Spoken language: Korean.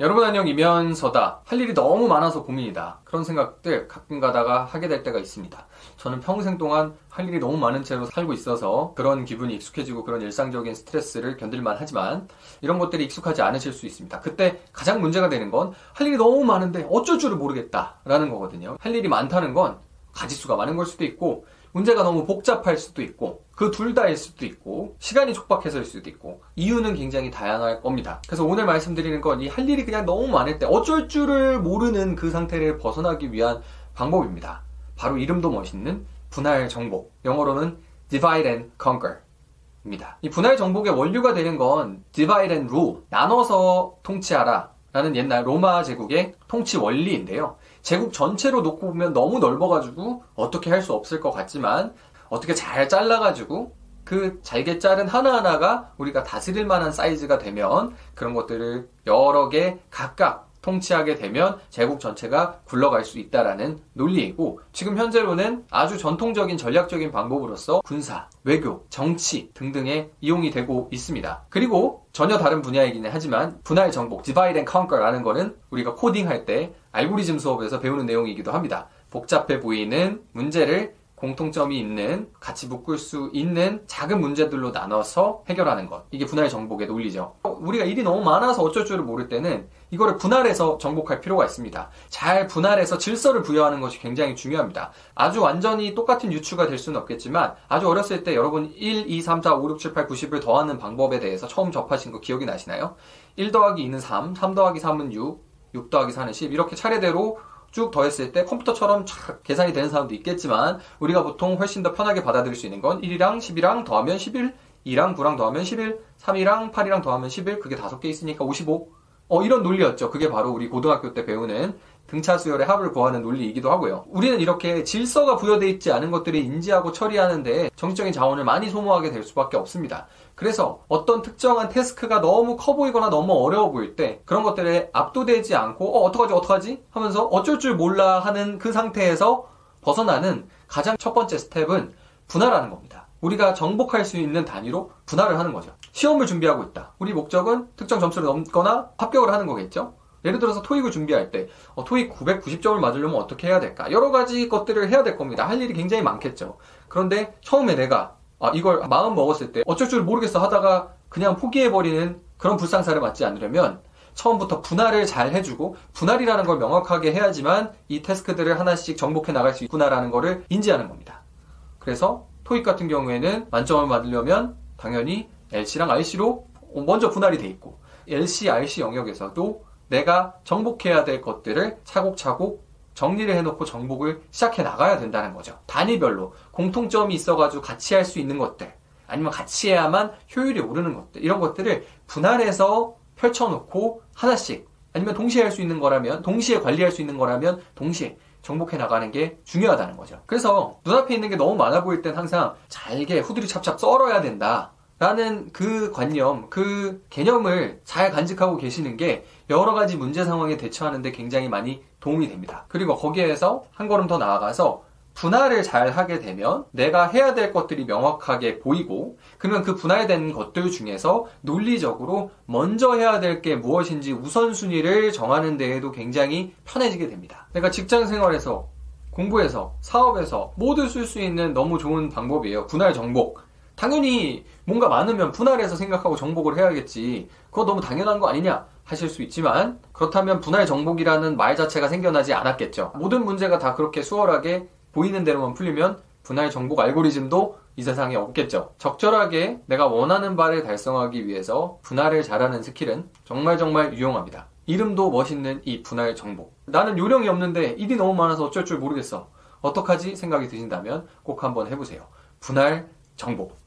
여러분 안녕 이면서다. 할 일이 너무 많아서 고민이다. 그런 생각들 가끔 가다가 하게 될 때가 있습니다. 저는 평생 동안 할 일이 너무 많은 채로 살고 있어서 그런 기분이 익숙해지고 그런 일상적인 스트레스를 견딜만 하지만 이런 것들이 익숙하지 않으실 수 있습니다. 그때 가장 문제가 되는 건 할 일이 너무 많은데 어쩔 줄을 모르겠다라는 거거든요. 할 일이 많다는 건 가지수가 많은 걸 수도 있고 문제가 너무 복잡할 수도 있고 그 둘 다일 수도 있고 시간이 촉박해서일 수도 있고 이유는 굉장히 다양할 겁니다. 그래서 오늘 말씀드리는 건 이 할 일이 그냥 너무 많을 때 어쩔 줄을 모르는 그 상태를 벗어나기 위한 방법입니다. 바로 이름도 멋있는 분할 정복. 영어로는 divide and conquer. 입니다. 이 분할 정복의 원류가 되는 건 divide and rule, 나눠서 통치하라 라는 옛날 로마 제국의 통치 원리인데요. 제국 전체로 놓고 보면 너무 넓어가지고 어떻게 할 수 없을 것 같지만 어떻게 잘 잘라가지고 그 잘게 자른 하나하나가 우리가 다스릴 만한 사이즈가 되면 그런 것들을 여러 개 각각 통치하게 되면 제국 전체가 굴러갈 수 있다라는 논리이고 지금 현재로는 아주 전통적인 전략적인 방법으로서 군사, 외교, 정치 등등에 이용이 되고 있습니다. 그리고 전혀 다른 분야이기는 하지만 분할 정복, divide and conquer라는 거는 우리가 코딩할 때 알고리즘 수업에서 배우는 내용이기도 합니다. 복잡해 보이는 문제를 공통점이 있는 같이 묶을 수 있는 작은 문제들로 나눠서 해결하는 것. 이게 분할 정복의 논리죠. 우리가 일이 너무 많아서 어쩔 줄을 모를 때는 이거를 분할해서 정복할 필요가 있습니다. 잘 분할해서 질서를 부여하는 것이 굉장히 중요합니다. 아주 완전히 똑같은 유추가 될 수는 없겠지만 아주 어렸을 때 여러분 1, 2, 3, 4, 5, 6, 7, 8, 90을 더하는 방법에 대해서 처음 접하신 거 기억이 나시나요? 1 더하기 2는 3, 3 더하기 3은 6, 6 더하기 4는 10 이렇게 차례대로 쭉 더했을 때 컴퓨터처럼 촥 계산이 되는 사람도 있겠지만 우리가 보통 훨씬 더 편하게 받아들일 수 있는 건 1이랑 10이랑 더하면 11, 2랑 9랑 더하면 11, 3이랑 8이랑 더하면 11, 그게 5개 있으니까 55. 어, 이런 논리였죠. 그게 바로 우리 고등학교 때 배우는 등차 수열의 합을 구하는 논리이기도 하고요. 우리는 이렇게 질서가 부여되어 있지 않은 것들을 인지하고 처리하는 데 정치적인 자원을 많이 소모하게 될 수밖에 없습니다. 그래서 어떤 특정한 태스크가 너무 커 보이거나 너무 어려워 보일 때 그런 것들에 압도되지 않고 어 어떡하지 어떡하지 하면서 어쩔 줄 몰라 하는 그 상태에서 벗어나는 가장 첫 번째 스텝은 분할하는 겁니다. 우리가 정복할 수 있는 단위로 분할을 하는 거죠. 시험을 준비하고 있다. 우리 목적은 특정 점수를 넘거나 합격을 하는 거겠죠. 예를 들어서 토익을 준비할 때 어, 토익 990점을 맞으려면 어떻게 해야 될까? 여러 가지 것들을 해야 될 겁니다. 할 일이 굉장히 많겠죠. 그런데 처음에 내가 아, 이걸 마음 먹었을 때 어쩔 줄 모르겠어 하다가 그냥 포기해버리는 그런 불상사를 맞지 않으려면 처음부터 분할을 잘 해주고 분할이라는 걸 명확하게 해야지만 이 태스크들을 하나씩 정복해 나갈 수 있구나라는 것을 인지하는 겁니다. 그래서 토익 같은 경우에는 만점을 받으려면 당연히 LC랑 RC로 먼저 분할이 돼 있고 LC, RC 영역에서도 내가 정복해야 될 것들을 차곡차곡 정리를 해놓고 정복을 시작해 나가야 된다는 거죠. 단위별로 공통점이 있어가지고 같이 할 수 있는 것들, 아니면 같이 해야만 효율이 오르는 것들, 이런 것들을 분할해서 펼쳐놓고 하나씩, 아니면 동시에 할 수 있는 거라면, 동시에 관리할 수 있는 거라면, 동시에 정복해 나가는 게 중요하다는 거죠. 그래서 눈앞에 있는 게 너무 많아 보일 땐 항상 잘게 후드리 찹찹 썰어야 된다. 라는 그 관념, 그 개념을 잘 간직하고 계시는 게 여러 가지 문제 상황에 대처하는데 굉장히 많이 도움이 됩니다. 그리고 거기에서 한 걸음 더 나아가서 분할을 잘 하게 되면 내가 해야 될 것들이 명확하게 보이고 그러면 그 분할된 것들 중에서 논리적으로 먼저 해야 될 게 무엇인지 우선순위를 정하는 데에도 굉장히 편해지게 됩니다. 내가 직장 생활에서 공부에서 사업에서 모두 쓸 수 있는 너무 좋은 방법이에요. 분할 정복. 당연히 뭔가 많으면 분할해서 생각하고 정복을 해야겠지. 그거 너무 당연한 거 아니냐 하실 수 있지만 그렇다면 분할 정복이라는 말 자체가 생겨나지 않았겠죠. 모든 문제가 다 그렇게 수월하게 보이는 대로만 풀리면 분할 정복 알고리즘도 이 세상에 없겠죠. 적절하게 내가 원하는 바를 달성하기 위해서 분할을 잘하는 스킬은 정말 정말 유용합니다. 이름도 멋있는 이 분할 정복. 나는 요령이 없는데 일이 너무 많아서 어쩔 줄 모르겠어. 어떡하지 생각이 드신다면 꼭 한번 해보세요. 분할 정복.